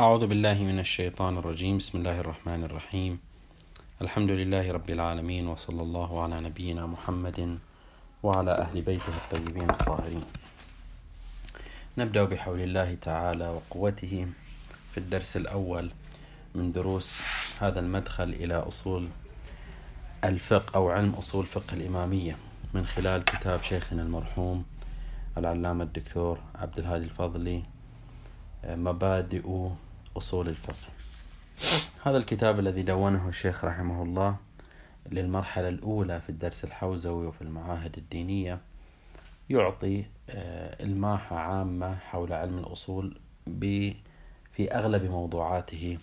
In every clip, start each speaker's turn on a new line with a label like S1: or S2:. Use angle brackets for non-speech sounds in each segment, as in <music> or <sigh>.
S1: أعوذ بالله من الشيطان الرجيم. بسم الله الرحمن الرحيم. الحمد لله رب العالمين وصلى الله على نبينا محمد وعلى أهل بيته الطيبين الطاهرين. نبدأ بحول الله تعالى وقوته في الدرس الأول من دروس هذا المدخل إلى أصول الفقه أو علم أصول فقه الإمامية من خلال كتاب شيخنا المرحوم العلامة الدكتور عبد الهادي الفضلي مبادئ أصول الفقه هذا الكتاب الذي دونه الشيخ رحمه الله للمرحلة الأولى في الدرس الحوزوي وفي المعاهد الدينية يعطي آه، الماحة عامة حول علم الأصول في أغلب موضوعاته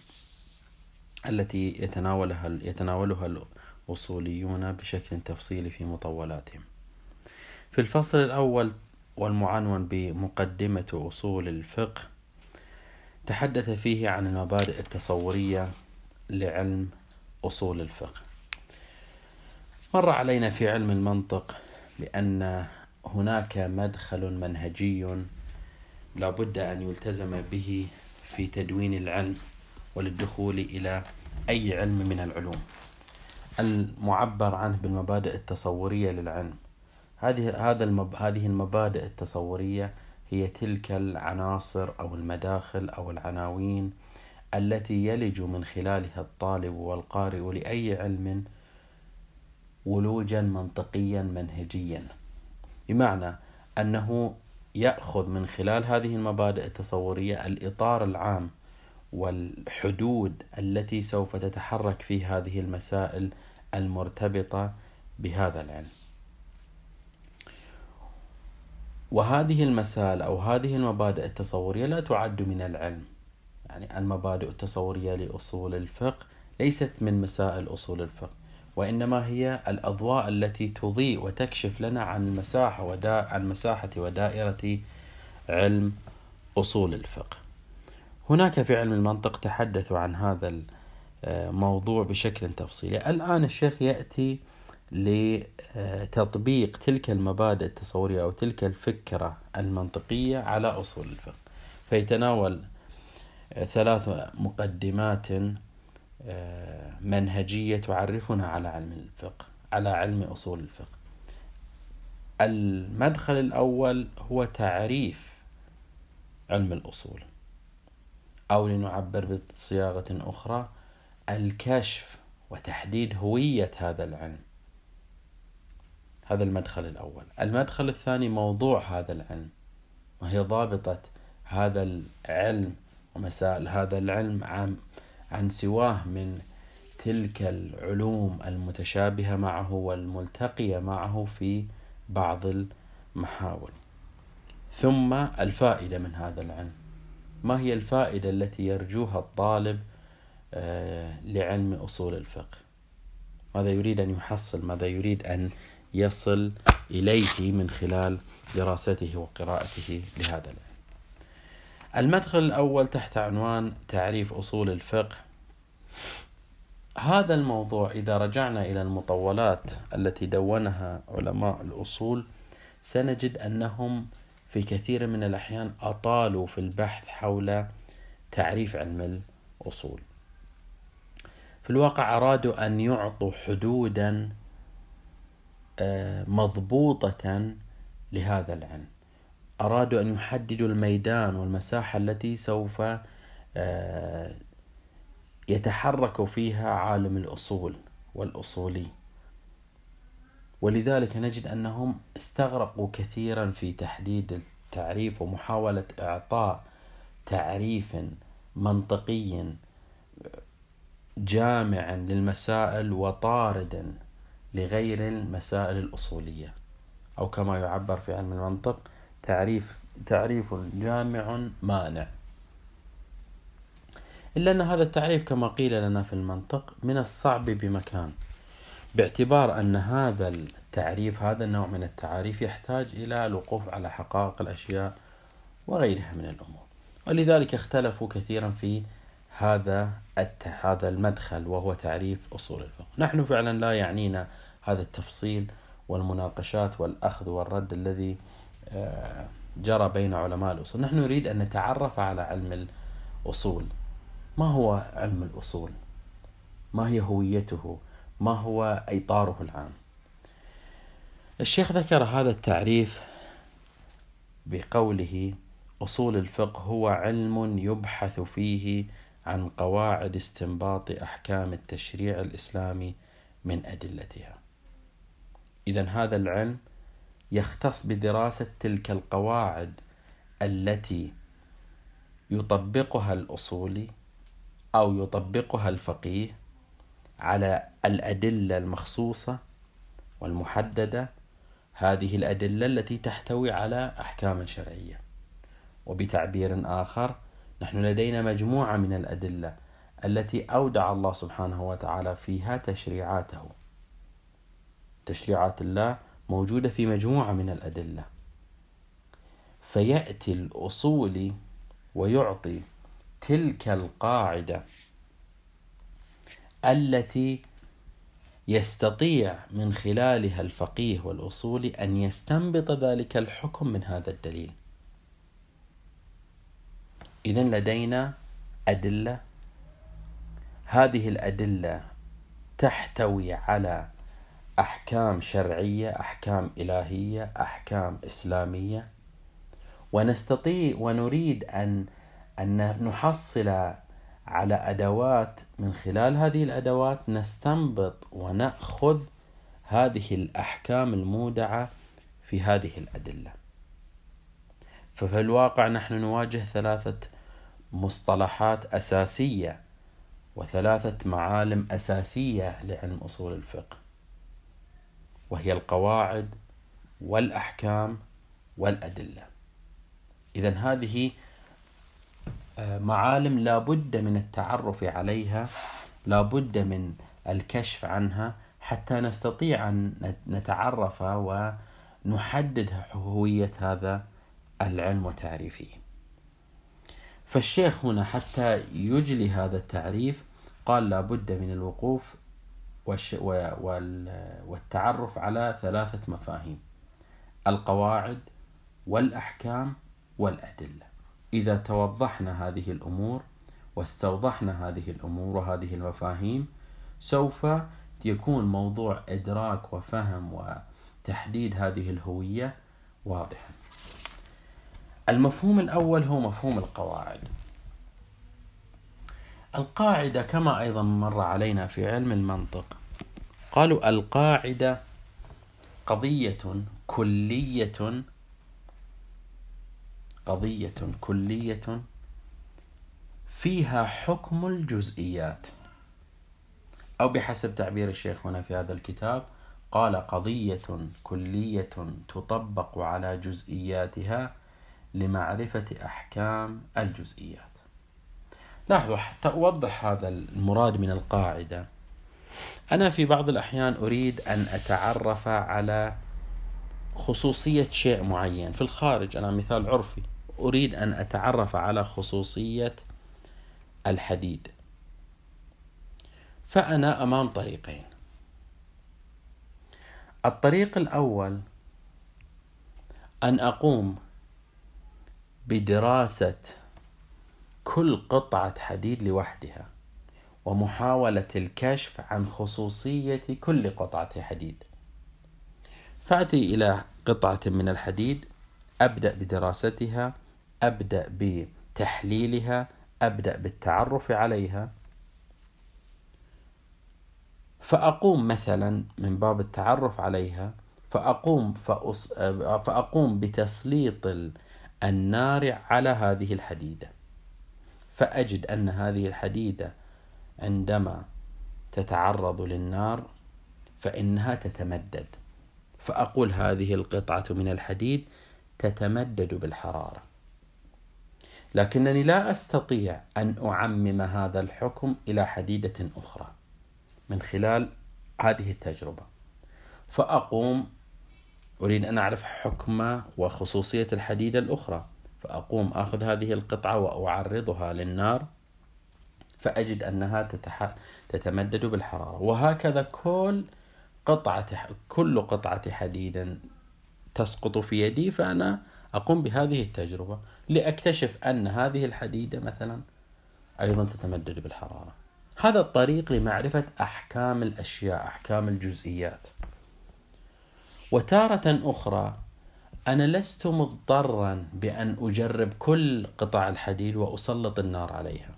S1: التي يتناولها يتناولها الأصوليون بشكل تفصيلي في مطولاتهم. في الفصل الأول والمعنون بمقدمة أصول الفقه تحدث فيه عن المبادئ التصورية لعلم أصول الفقه مر علينا في علم المنطق بأن هناك مدخل منهجي لا بد أن يلتزم به في تدوين العلم وللدخول إلى أي علم من العلوم المعبر عنه بالمبادئ التصورية للعلم هذه هذا. هذه المبادئ التصورية هي تلك العناصر أو المداخل أو العناوين التي يلج من خلالها الطالب والقارئ لأي علم ولوجا منطقيا منهجيا. بمعنى أنه يأخذ من خلال هذه المبادئ التصورية الإطار العام والحدود التي سوف تتحرك في هذه المسائل المرتبطة بهذا العلم. وهذه المسائل أو هذه المبادئ التصورية لا تعد من العلم. يعني المبادئ التصورية لأصول الفقه ليست من مسائل أصول الفقه وإنما هي الأضواء التي تضيء وتكشف لنا عن المساحة ودا عن مساحة ودائرة علم أصول الفقه. هناك في علم المنطق تحدثوا عن هذا الموضوع بشكل تفصيلي. الآن الشيخ يأتي لتطبيق تلك المبادئ التصورية أو تلك الفكرة المنطقية على أصول الفقه. فيتناول ثلاث مقدمات آه، منهجية تعرفنا على علم الفقه على علم أصول الفقه. المدخل الأول هو تعريف علم الأصول أو لنعبر بصياغة أخرى الكشف وتحديد هوية هذا العلم. هذا المدخل الأول. المدخل الثاني موضوع هذا العلم وهي ضابطة هذا العلم ومسائل هذا العلم عن عن سواه من تلك العلوم المتشابهة معه والملتقية معه في بعض المحاور ثم الفائدة من هذا العلم. ما هي الفائدة التي يرجوها الطالب آه، لعلم أصول الفقه؟ ماذا يريد أن يحصل؟ ماذا يريد أن يصل إليه من خلال دراسته وقراءته لهذا العلم. المدخل الأول تحت عنوان تعريف أصول الفقه. هذا الموضوع إذا رجعنا إلى المطولات التي دونها علماء الأصول سنجد أنهم في كثير من الأحيان أطالوا في البحث حول تعريف علم الأصول. في الواقع أرادوا أن يعطوا حدودا مضبوطة لهذا العلم أرادوا أن يحددوا الميدان والمساحة التي سوف آه، يتحرك فيها عالم الأصول والأصولي. ولذلك نجد أنهم استغرقوا كثيرا في تحديد التعريف ومحاولة إعطاء تعريف منطقي جامع للمسائل وطاردا لغير المسائل الأصولية. أو كما يعبر في علم المنطق تعريف تعريف جامع مانع. إلا أن هذا التعريف كما قيل لنا في المنطق من الصعب بمكان باعتبار أن هذا التعريف هذا النوع من التعاريف يحتاج إلى الوقوف على حقائق الأشياء وغيرها من الأمور. ولذلك اختلفوا كثيرا في هذا هذا المدخل وهو تعريف أصول الفقه. نحن فعلا لا يعنينا هذا التفصيل والمناقشات والأخذ والرد الذي آه، جرى بين علماء الأصول. نحن نريد أن نتعرف على علم الأصول. ما هو علم الأصول؟ ما هي هويته؟ ما هو إطاره العام؟ الشيخ ذكر هذا التعريف بقوله أصول الفقه هو علم يبحث فيه عن قواعد استنباط أحكام التشريع الإسلامي من أدلتها. إذا هذا العلم يختص بدراسة تلك القواعد التي يطبقها الأصولي أو يطبقها الفقيه على الأدلة المخصوصة والمحددة هذه الأدلة التي تحتوي على أحكام شرعية وبتعبير آخر نحن لدينا مجموعة من الأدلة التي أودع الله سبحانه وتعالى فيها تشريعاته. تشريعات الله موجودة في مجموعة من الأدلة. فيأتي الأصول ويعطي تلك القاعدة التي يستطيع من خلالها الفقيه والأصولي أن يستنبط ذلك الحكم من هذا الدليل. إذا لدينا أدلة. هذه الأدلة تحتوي على أحكام شرعية أحكام إلهية أحكام إسلامية. ونستطيع ونريد أن أن نحصل على أدوات من خلال هذه الأدوات نستنبط ونأخذ هذه الأحكام المودعة في هذه الأدلة. ففي الواقع نحن نواجه ثلاثة مصطلحات أساسية وثلاثة معالم أساسية لعلم أصول الفقه. وهي القواعد والأحكام والأدلة. إذا هذه آه، معالم لا بد من التعرف عليها لا بد من الكشف عنها حتى نستطيع أن نتعرف ونحدد هوية هذا العلم وتعريفه. فالشيخ هنا حتى يجلي هذا التعريف قال لا بد من الوقوف والتعرف على ثلاثة مفاهيم القواعد والأحكام والأدلة. إذا توضحنا هذه الأمور واستوضحنا هذه الأمور وهذه المفاهيم سوف يكون موضوع إدراك وفهم وتحديد هذه الهوية واضحا. المفهوم الأول هو مفهوم القواعد. القاعدة كما أيضا مر علينا في علم المنطق. قالوا القاعدة قضية كلية قضية كلية فيها حكم الجزئيات. أو بحسب تعبير الشيخ هنا في هذا الكتاب قال قضية كلية تطبق على جزئياتها لمعرفة أحكام الجزئيات. لاحظوا حتى أوضح هذا المراد من القاعدة. أنا في بعض الأحيان أريد أن أتعرف على خصوصية شيء معين. في الخارج أنا مثال عرفي أريد أن أتعرف على خصوصية الحديد. فأنا أمام طريقين. الطريق الأول أن أقوم بدراسة كل قطعة حديد لوحدها ومحاولة الكشف عن خصوصية كل قطعة حديد. فأتي إلى قطعة من الحديد أبدأ بدراستها أبدأ بتحليلها أبدأ بالتعرف عليها. فأقوم مثلا من باب التعرف عليها فأقوم فأص... فأقوم بتسليط النار على هذه الحديدة. فأجد أن هذه الحديدة عندما تتعرض للنار فإنها تتمدد. فأقول هذه القطعة من الحديد تتمدد بالحرارة. لكنني لا أستطيع أن أعمم هذا الحكم إلى حديدة أخرى من خلال هذه التجربة. فأقوم أريد أن أعرف حكم وخصوصية الحديدة الأخرى فأقوم أخذ هذه القطعة وأعرضها للنار فأجد أنها تتح... تتمدد بالحرارة. وهكذا كل قطعة كل قطعة حديد تسقط في يدي فأنا أقوم بهذه التجربة لأكتشف أن هذه الحديدة مثلا أيضا تتمدد بالحرارة. هذا الطريق لمعرفة أحكام الأشياء أحكام الجزئيات. وتارة أخرى أنا لست مضطرا بأن أجرب كل قطع الحديد وأسلط النار عليها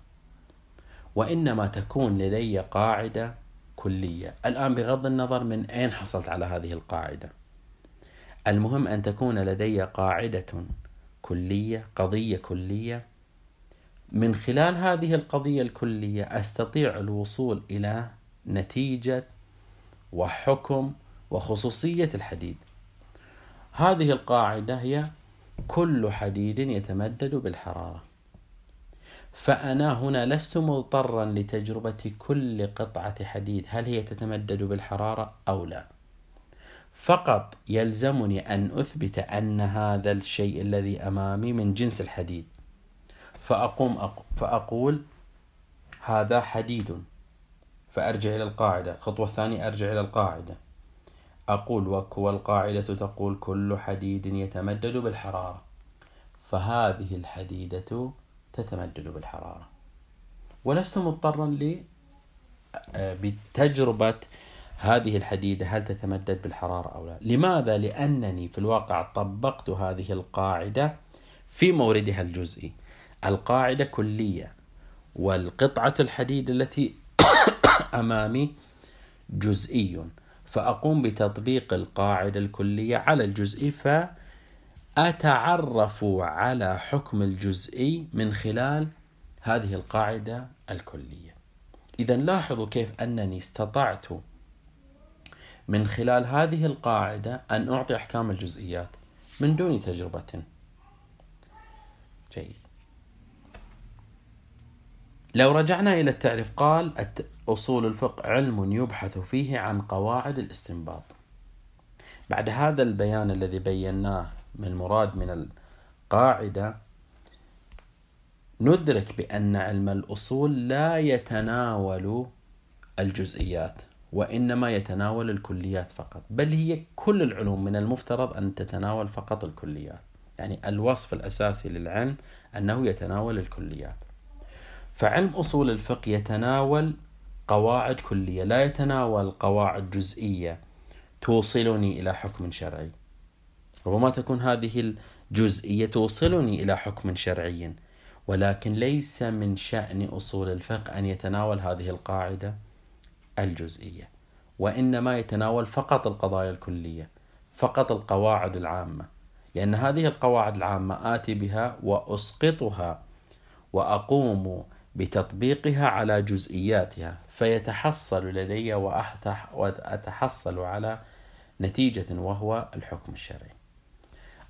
S1: وإنما تكون لدي قاعدة كلية. الآن بغض النظر من أين حصلت على هذه القاعدة. المهم أن تكون لدي قاعدة كلية قضية كلية. من خلال هذه القضية الكلية أستطيع الوصول إلى نتيجة وحكم وخصوصية الحديد. هذه القاعدة هي كل حديد يتمدد بالحرارة. فأنا هنا لست مضطرا لتجربة كل قطعة حديد. هل هي تتمدد بالحرارة أو لا؟ فقط يلزمني أن أثبت أن هذا الشيء الذي أمامي من جنس الحديد. فأقوم فأقول هذا حديد. فأرجع إلى القاعدة. الخطوة الثانية أرجع إلى القاعدة. أقول والقاعدة تقول كل حديد يتمدد بالحرارة. فهذه الحديدة تتمدد بالحرارة. ولست مضطرا آه، بتجربة هذه الحديدة هل تتمدد بالحرارة أو لا. لماذا؟ لأنني في الواقع طبقت هذه القاعدة في موردها الجزئي. القاعدة كلية والقطعة الحديد التي <coughs> أمامي جزئي. فأقوم بتطبيق القاعدة الكلية على الجزئي فأتعرف على حكم الجزئي من خلال هذه القاعدة الكلية. إذا لاحظوا كيف أنني استطعت من خلال هذه القاعدة أن أعطي أحكام الجزئيات من دون تجربة. جيد. لو رجعنا إلى التعريف قال أصول الفقه علم يبحث فيه عن قواعد الاستنباط. بعد هذا البيان الذي بيناه من المراد من القاعدة ندرك بأن علم الأصول لا يتناول الجزئيات وإنما يتناول الكليات فقط بل هي كل العلوم من المفترض أن تتناول فقط الكليات. يعني الوصف الأساسي للعلم أنه يتناول الكليات. فعلم أصول الفقه يتناول قواعد كلية لا يتناول قواعد جزئية. توصلني إلى حكم شرعي. ربما تكون هذه الجزئية توصلني إلى حكم شرعي ولكن ليس من شأن أصول الفقه أن يتناول هذه القاعدة الجزئية وإنما يتناول فقط القضايا الكلية فقط القواعد العامة. لأن هذه القواعد العامة آتي بها وأسقطها وأقوم بتطبيقها على جزئياتها فيتحصل لدي وأتحصل على نتيجة وهو الحكم الشرعي.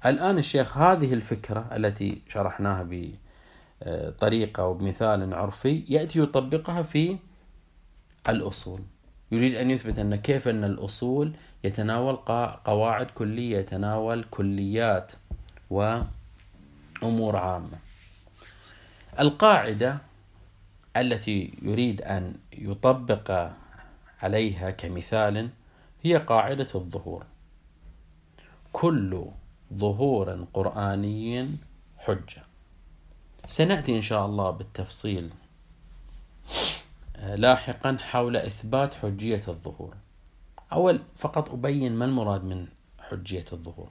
S1: الآن الشيخ هذه الفكرة التي شرحناها بطريقة وبمثال عرفي يأتي يطبقها في الأصول. يريد أن يثبت أن كيف أن الأصول يتناول قواعد كلية يتناول كليات وأمور عامة. القاعدة التي يريد أن يطبق عليها كمثال هي قاعدة الظهور. كل ظهور قرآني حجة. سنأتي إن شاء الله بالتفصيل لاحقا حول إثبات حجية الظهور. أول فقط أبين ما المراد من حجية الظهور.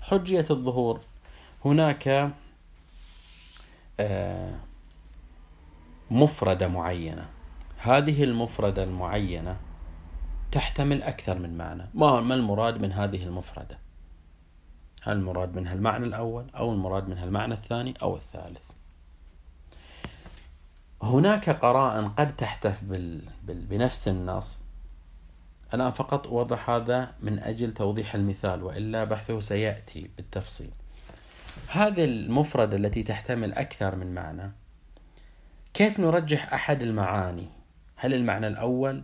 S1: حجية الظهور هناك آه مفردة معينة. هذه المفردة المعينة تحتمل أكثر من معنى. ما المراد من هذه المفردة؟ هل المراد منها المعنى الأول أو المراد منها المعنى الثاني أو الثالث؟ هناك قرائن قد تحتف بال... بال... بنفس النص. أنا فقط أوضح هذا من أجل توضيح المثال وإلا بحثه سيأتي بالتفصيل. هذه المفردة التي تحتمل أكثر من معنى كيف نرجح أحد المعاني؟ هل المعنى الأول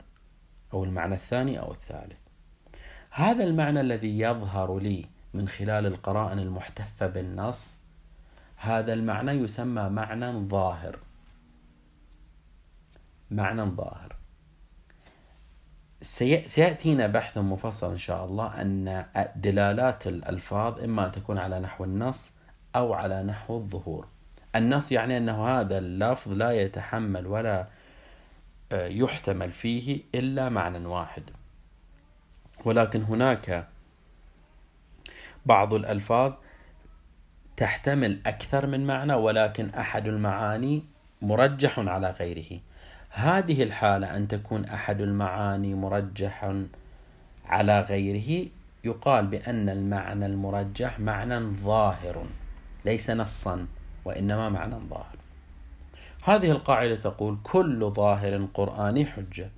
S1: أو المعنى الثاني أو الثالث؟ هذا المعنى الذي يظهر لي من خلال القرائن المحتفة بالنص هذا المعنى يسمى معنى ظاهر. معنى ظاهر. سيأتينا بحث مفصل إن شاء الله أن دلالات الألفاظ إما أن تكون على نحو النص أو على نحو الظهور. النص يعني أنه هذا اللفظ لا يتحمل ولا آه، يحتمل فيه إلا معنى واحد. ولكن هناك بعض الألفاظ تحتمل أكثر من معنى ولكن أحد المعاني مرجح على غيره. هذه الحالة أن تكون أحد المعاني مرجحا على غيره يقال بأن المعنى المرجح معنى ظاهر ليس نصا. وإنما معنى ظاهر. هذه القاعدة تقول كل ظاهر قرآني حجة.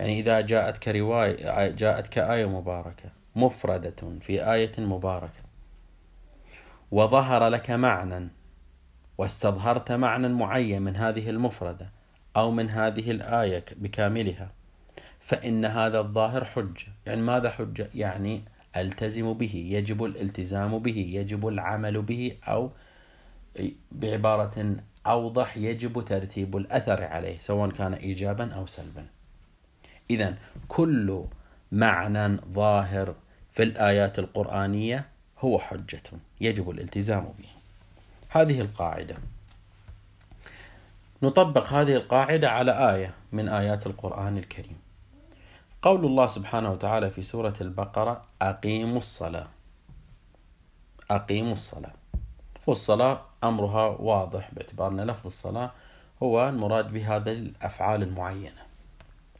S1: يعني إذا جاءتك رواية جاءتك آية مباركة مفردة في آية مباركة وظهر لك معنى واستظهرت معنى معين من هذه المفردة أو من هذه الآية بكاملها فإن هذا الظاهر حجة. يعني ماذا حجة؟ يعني ألتزم به يجب الالتزام به يجب العمل به أو بعبارة أوضح يجب ترتيب الأثر عليه سواء كان إيجابا أو سلبا. إذا كل معنى ظاهر في الآيات القرآنية هو حجة يجب الالتزام به هذه القاعدة. نطبق هذه القاعدة على آية من آيات القرآن الكريم. قول الله سبحانه وتعالى في سورة البقرة أقيموا الصلاة. أقيموا الصلاة. والصلاة أمرها واضح باعتبار أن لفظ الصلاة هو المراد بهذه الأفعال المعينة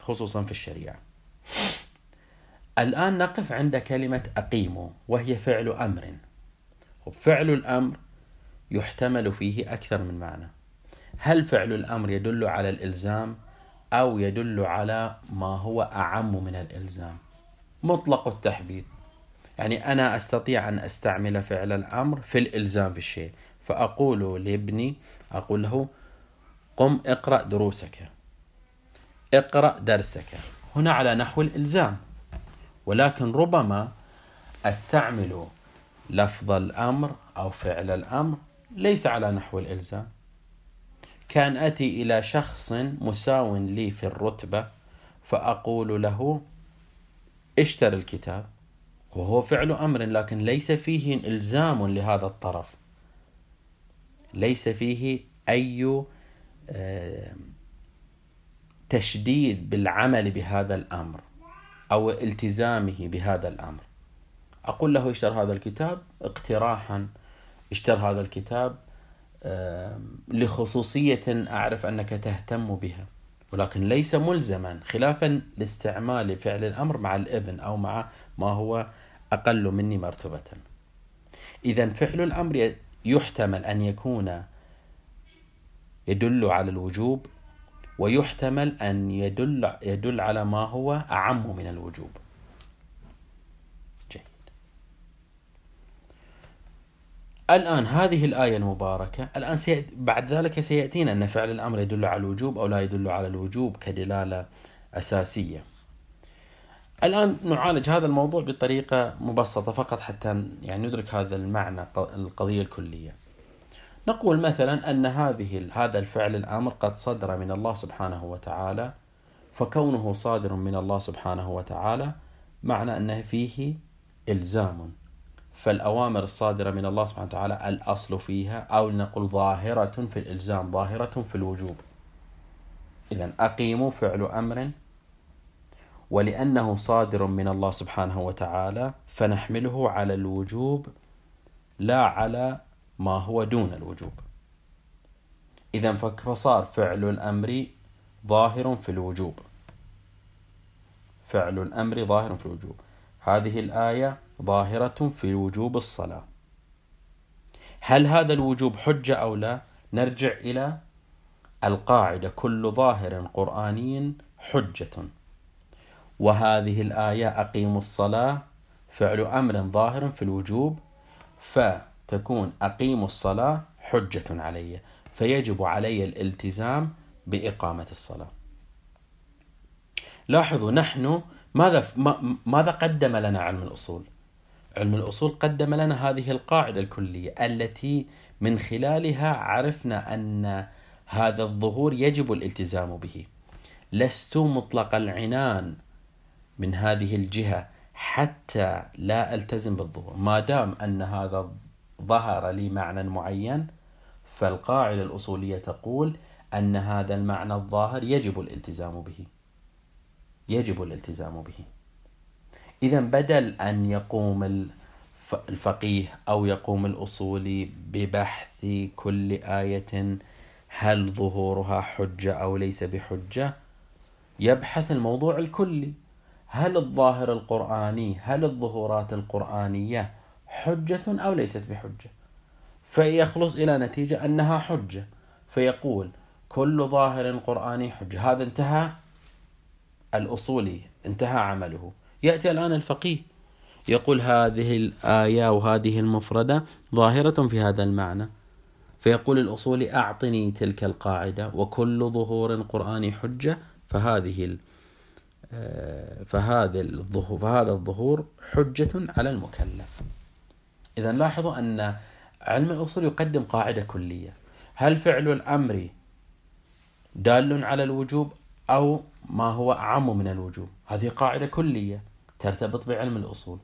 S1: خصوصا في الشريعة. الآن نقف عند كلمة أقيموا وهي فعل أمر. فعل الأمر يحتمل فيه أكثر من معنى. هل فعل الأمر يدل على الإلزام أو يدل على ما هو أعم من الإلزام؟ مطلق التحديد يعني أنا أستطيع أن أستعمل فعل الأمر في الإلزام بالشيء. فأقول لابني أقول له قم اقرأ دروسك. اقرأ درسك. هنا على نحو الإلزام. ولكن ربما أستعمل لفظ الأمر أو فعل الأمر ليس على نحو الإلزام. كان أتي إلى شخص مساو لي في الرتبة فأقول له اشتر الكتاب. وهو فعل أمر لكن ليس فيه إلزام لهذا الطرف. ليس فيه أي تشديد بالعمل بهذا الأمر أو التزامه بهذا الأمر. أقول له اشتر هذا الكتاب اقتراحا اشتر هذا الكتاب لخصوصية أعرف أنك تهتم بها. ولكن ليس ملزما خلافا لاستعمال فعل الأمر مع الابن أو مع ما هو أقل مني مرتبة. إذا فعل الأمر يحتمل أن يكون يدل على الوجوب ويحتمل أن يدل يدل على ما هو أعم من الوجوب. الآن هذه الآية المباركة الآن بعد ذلك سيأتينا أن فعل الأمر يدل على الوجوب أو لا يدل على الوجوب كدلالة أساسية. الآن نعالج هذا الموضوع بطريقة مبسطة فقط حتى يعني ندرك هذا المعنى القضية الكلية. نقول مثلا أن هذه هذا الفعل الأمر قد صدر من الله سبحانه وتعالى فكونه صادر من الله سبحانه وتعالى معنى أنه فيه إلزام. فالأوامر الصادرة من الله سبحانه وتعالى الأصل فيها أو نقول ظاهرة في الإلزام ظاهرة في الوجوب. إذا أقيموا فعل أمر ولأنه صادر من الله سبحانه وتعالى فنحمله على الوجوب لا على ما هو دون الوجوب. إذا فصار فعل الأمر ظاهر في الوجوب. فعل الأمر ظاهر في الوجوب. هذه الآية ظاهرة في وجوب الصلاة. هل هذا الوجوب حجة أو لا؟ نرجع إلى القاعدة. كل ظاهر قرآني حجة. وهذه الآية أقيموا الصلاة فعل أمر ظاهر في الوجوب فتكون أقيموا الصلاة حجة علي فيجب علي الالتزام بإقامة الصلاة. لاحظوا نحن ماذا ماذا قدم لنا علم الأصول؟ علم الأصول قدم لنا هذه القاعدة الكلية التي من خلالها عرفنا أن هذا الظهور يجب الالتزام به. لست مطلق العنان. من هذه الجهة حتى لا ألتزم بالظهور. ما دام أن هذا ظهر لي معنى معين فالقاعدة الأصولية تقول أن هذا المعنى الظاهر يجب الالتزام به. يجب الالتزام به. إذا بدل أن يقوم الفقيه أو يقوم الأصولي ببحث كل آية هل ظهورها حجة أو ليس بحجة يبحث الموضوع الكلي. هل الظاهر القرآني هل الظهورات القرآنية حجة أو ليست بحجة؟ فيخلص إلى نتيجة أنها حجة. فيقول كل ظاهر قرآني حجة. هذا انتهى الأصولي انتهى عمله. يأتي الآن الفقيه. يقول هذه الآية وهذه المفردة ظاهرة في هذا المعنى. فيقول الأصولي أعطني تلك القاعدة وكل ظهور قرآني حجة فهذه فهذا الظهور فهذا الظهور حجة على المكلف. إذا لاحظوا أن علم الأصول يقدم قاعدة كلية. هل فعل الأمر دال على الوجوب أو ما هو أعم من الوجوب؟ هذه قاعدة كلية ترتبط بعلم الأصول.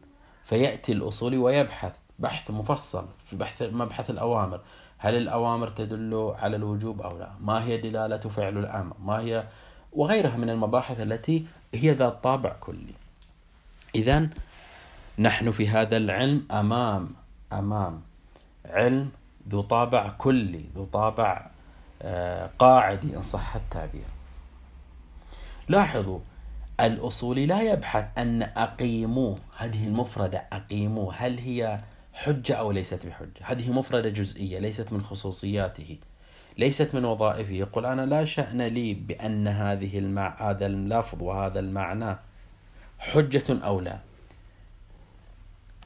S1: فيأتي الأصولي ويبحث بحث مفصل في بحث مبحث الأوامر هل الأوامر تدل على الوجوب أو لا ما هي دلالة فعل الأمر ما هي وغيرها من المباحث التي هي ذات طابع كلي. إذا نحن في هذا العلم أمام أمام علم ذو طابع كلي ذو طابع آه، قاعدي إن صح التعبير. لاحظوا الأصولي لا يبحث أن أقيموا هذه المفردة أقيموا هل هي حجة أو ليست بحجة؟ هذه مفردة جزئية ليست من خصوصياته. ليست من وظائفه. يقول أنا لا شأن لي بأن هذه المع... هذا اللفظ وهذا المعنى حجة أو لا.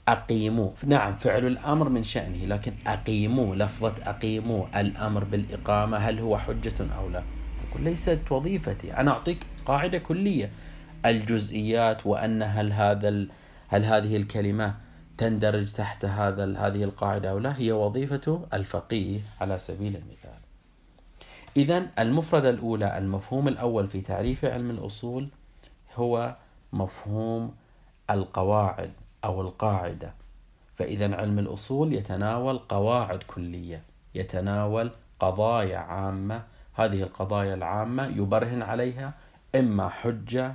S1: أقيموا. نعم فعل الأمر من شأنه لكن أقيموا لفظة أقيموا الأمر بالإقامة هل هو حجة أو لا؟ يقول ليست وظيفتي. أنا أعطيك قاعدة كلية. الجزئيات وأن هل هذا ال... هل هذه الكلمة تندرج تحت هذا هذه القاعدة أو لا هي وظيفة الفقيه على سبيل المثال. إذا المفردة الأولى المفهوم الأول في تعريف علم الأصول هو مفهوم القواعد أو القاعدة. فإذا علم الأصول يتناول قواعد كلية يتناول قضايا عامة. هذه القضايا العامة يبرهن عليها إما حجة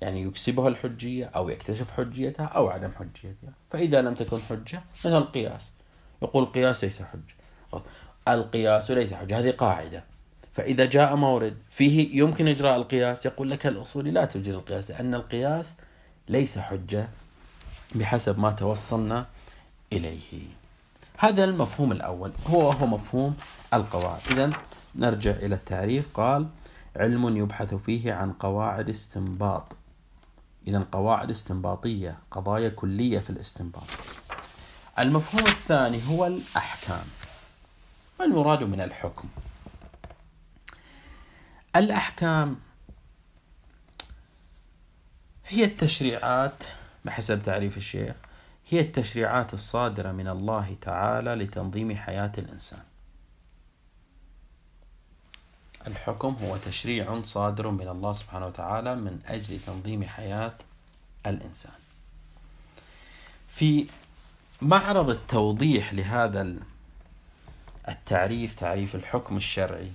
S1: يعني يكسبها الحجية أو يكتشف حجيتها أو عدم حجيتها. فإذا لم تكن حجة مثل القياس. يقول القياس ليس حجة. القياس ليس حجة. هذه قاعدة. فإذا جاء مورد فيه يمكن إجراء القياس يقول لك الأصولي لا تجري القياس لأن القياس ليس حجة بحسب ما توصلنا إليه. هذا المفهوم الأول هو هو مفهوم القواعد. إذا نرجع إلى التعريف قال علم يبحث فيه عن قواعد استنباط. إذا قواعد استنباطية قضايا كلية في الاستنباط. المفهوم الثاني هو الأحكام. ما المراد من الحكم؟ الأحكام. هي التشريعات بحسب تعريف الشيخ هي التشريعات الصادرة من الله تعالى لتنظيم حياة الإنسان. الحكم هو تشريع صادر من الله سبحانه وتعالى من أجل تنظيم حياة الإنسان. في معرض التوضيح لهذا التعريف تعريف الحكم الشرعي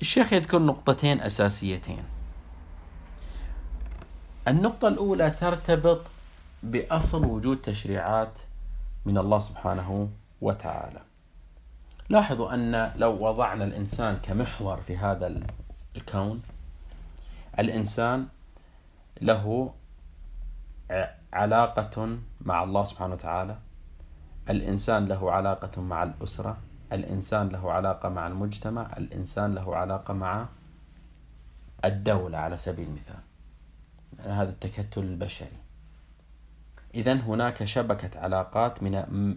S1: الشيخ يذكر نقطتين أساسيتين. النقطة الأولى ترتبط بأصل وجود تشريعات من الله سبحانه وتعالى. لاحظوا أن لو وضعنا الإنسان كمحور في هذا الكون الإنسان له علاقة مع الله سبحانه وتعالى الإنسان له علاقة مع الأسرة الإنسان له علاقة مع المجتمع الإنسان له علاقة مع الدولة على سبيل المثال. يعني هذا التكتل البشري. إذا هناك شبكة علاقات من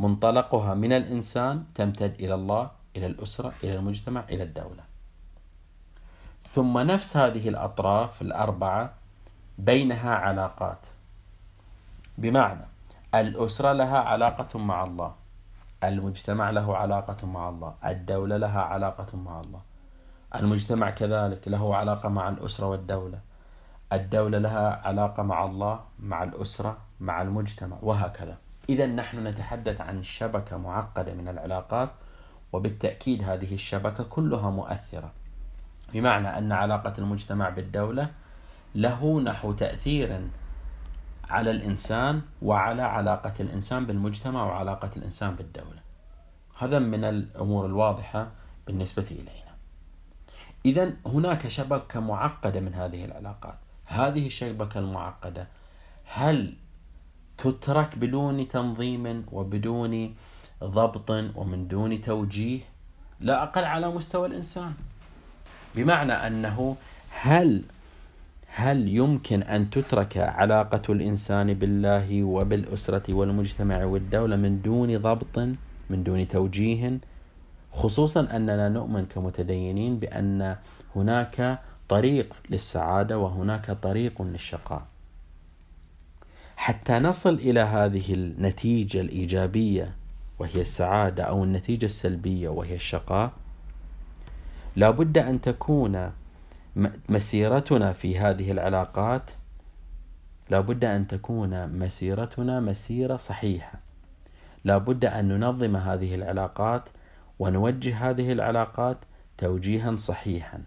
S1: منطلقها من الإنسان تمتد إلى الله إلى الأسرة إلى المجتمع إلى الدولة. ثم نفس هذه الأطراف الأربعة بينها علاقات. بمعنى الأسرة لها علاقة مع الله. المجتمع له علاقة مع الله الدولة لها علاقة مع الله. المجتمع كذلك له علاقة مع الأسرة والدولة. الدولة لها علاقة مع الله مع الأسرة مع المجتمع وهكذا. إذا نحن نتحدث عن شبكة معقدة من العلاقات وبالتأكيد هذه الشبكة كلها مؤثرة. بمعنى أن علاقة المجتمع بالدولة له نحو تأثير على الإنسان وعلى علاقة الإنسان بالمجتمع وعلاقة الإنسان بالدولة. هذا من الأمور الواضحة بالنسبة إلينا. إذا هناك شبكة معقدة من هذه العلاقات. هذه الشبكة المعقدة هل تترك بدون تنظيم وبدون ضبط ومن دون توجيه؟ لا أقل على مستوى الإنسان. بمعنى أنه هل هل يمكن أن تترك علاقة الإنسان بالله وبالأسرة والمجتمع والدولة من دون ضبط من دون توجيه؟ خصوصا أننا نؤمن كمتدينين بأن هناك طريق للسعادة وهناك طريق للشقاء. حتى نصل إلى هذه النتيجة الإيجابية وهي السعادة أو النتيجة السلبية وهي الشقاء لا بد أن تكون مسيرتنا في هذه العلاقات لا بد أن تكون مسيرتنا مسيرة صحيحة. لا بد أن ننظم هذه العلاقات ونوجه هذه العلاقات توجيها صحيحا.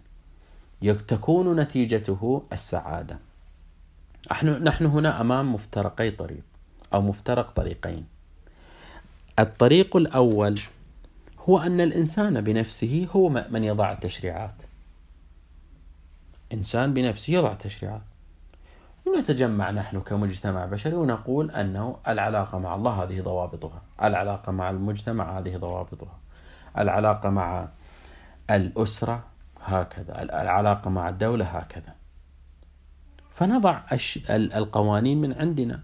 S1: تكون نتيجته السعادة. نحن هنا أمام مفترقي طريق أو مفترق طريقين. الطريق الأول هو أن الإنسان بنفسه هو من يضع التشريعات. إنسان بنفسه يضع التشريعات ونتجمع نحن كمجتمع بشري ونقول أنه العلاقة مع الله هذه ضوابطها. العلاقة مع المجتمع هذه ضوابطها. العلاقة مع الأسرة هكذا. العلاقة مع الدولة هكذا. فنضع القوانين من عندنا.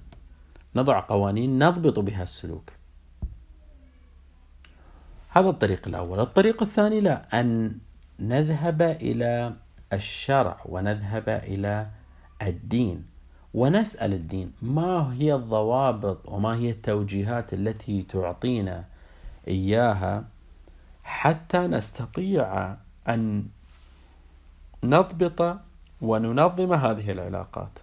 S1: نضع قوانين نضبط بها السلوك. هذا الطريق الأول. الطريق الثاني لا أن نذهب إلى الشرع ونذهب إلى الدين. ونسأل الدين ما هي الضوابط وما هي التوجيهات التي تعطينا إياها حتى نستطيع أن نضبط وننظم هذه العلاقات؟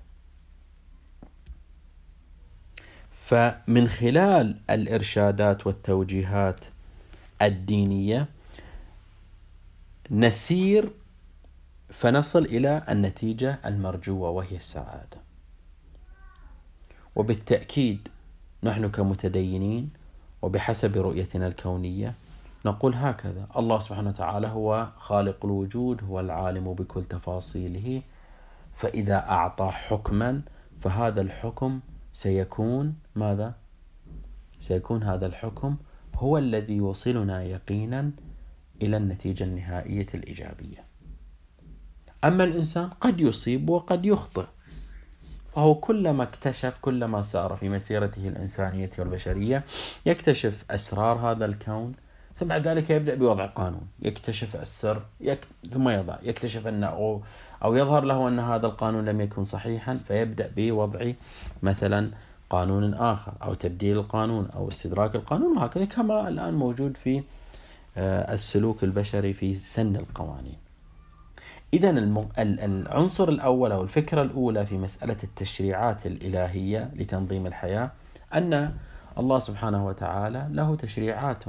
S1: فمن خلال الإرشادات والتوجيهات الدينية نسير فنصل إلى النتيجة المرجوة وهي السعادة. وبالتأكيد نحن كمتدينين وبحسب رؤيتنا الكونية نقول هكذا الله سبحانه وتعالى هو خالق الوجود هو العالم بكل تفاصيله. فإذا أعطى حكما فهذا الحكم سيكون ماذا؟ سيكون هذا الحكم هو الذي يوصلنا يقينا إلى النتيجة النهائية الإيجابية. أما الإنسان قد يصيب وقد يخطئ. فهو كلما اكتشف كلما سار في مسيرته الإنسانية والبشرية يكتشف أسرار هذا الكون. ثم بعد ذلك يبدأ بوضع قانون. يكتشف السر يك... ثم يضع يكتشف أنه أو... أو يظهر له أن هذا القانون لم يكن صحيحا فيبدأ بوضع مثلا قانون آخر أو تبديل القانون أو استدراك القانون وهكذا كما الآن موجود في آه، السلوك البشري في سن القوانين. إذا العنصر الأول أو الفكرة الأولى في مسألة التشريعات الإلهية لتنظيم الحياة أن الله سبحانه وتعالى له تشريعات.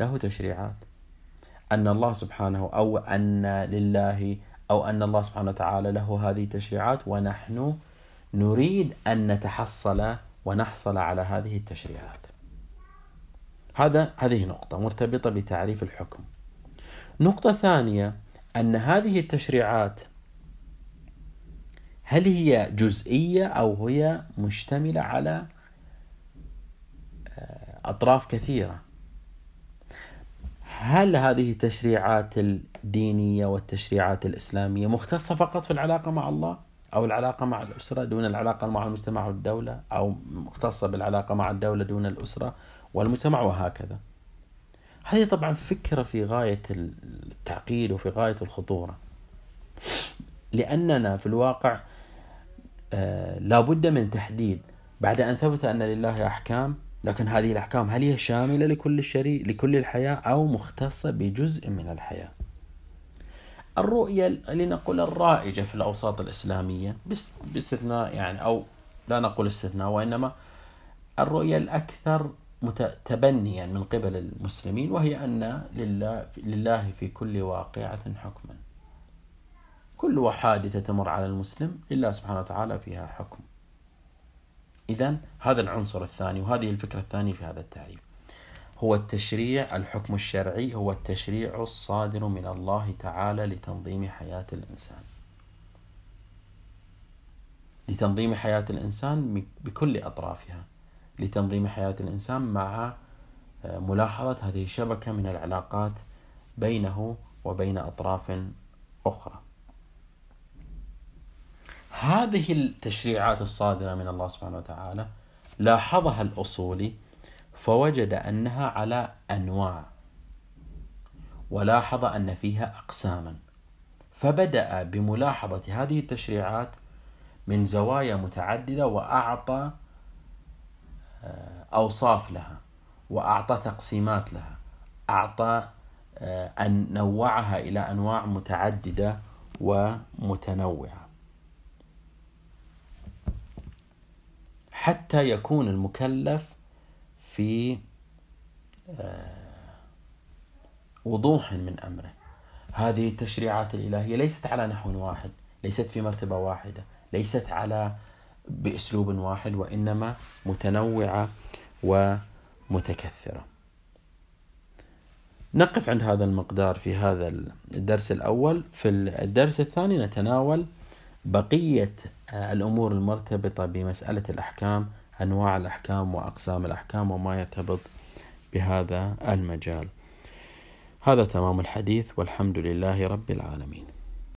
S1: له تشريعات. أن الله سبحانه أو أن لله أو أن الله سبحانه وتعالى له هذه التشريعات ونحن نريد أن نتحصل ونحصل على هذه التشريعات. هذا هذه نقطة مرتبطة بتعريف الحكم. نقطة ثانية أن هذه التشريعات هل هي جزئية أو هي مشتملة على آه، أطراف كثيرة؟ هل هذه التشريعات الدينية والتشريعات الإسلامية مختصة فقط في العلاقة مع الله أو العلاقة مع الأسرة دون العلاقة مع المجتمع والدولة أو مختصة بالعلاقة مع الدولة دون الأسرة والمجتمع وهكذا؟ هذه طبعا فكرة في غاية التعقيد وفي غاية الخطورة. لأننا في الواقع آه لابد من تحديد. بعد أن ثبت أن لله أحكام لكن هذه الأحكام هل هي شاملة لكل الشريء لكل الحياة أو مختصة بجزء من الحياة؟ الرؤية لنقول الرائجة في الأوساط الإسلامية باستثناء يعني أو لا نقول استثناء وإنما الرؤية الأكثر تبنيا من قبل المسلمين وهي أن لله, لله في كل واقعة حكما. كل حادثة تمر على المسلم لله سبحانه وتعالى فيها حكم. إذا هذا العنصر الثاني وهذه الفكرة الثانية في هذا التعريف. هو التشريع الحكم الشرعي هو التشريع الصادر من الله تعالى لتنظيم حياة الإنسان. لتنظيم حياة الإنسان بكل أطرافها. لتنظيم حياة الإنسان مع آه، ملاحظة هذه الشبكة من العلاقات بينه وبين أطراف أخرى. هذه التشريعات الصادرة من الله سبحانه وتعالى لاحظها الأصولي فوجد أنها على أنواع ولاحظ أن فيها أقساما. فبدأ بملاحظة هذه التشريعات من زوايا متعددة وأعطى أوصاف لها وأعطى تقسيمات لها. أعطى آه، أن نوعها إلى أنواع متعددة ومتنوعة. حتى يكون المكلف في آه، وضوح من أمره. هذه التشريعات الإلهية ليست على نحو واحد ليست في مرتبة واحدة ليست على بأسلوب واحد وإنما متنوعة ومتكثرة. نقف عند هذا المقدار في هذا الدرس الأول، في الدرس الثاني نتناول بقية الأمور المرتبطة بمسألة الأحكام، أنواع الأحكام وأقسام الأحكام وما يرتبط بهذا المجال. هذا تمام الحديث والحمد لله رب العالمين.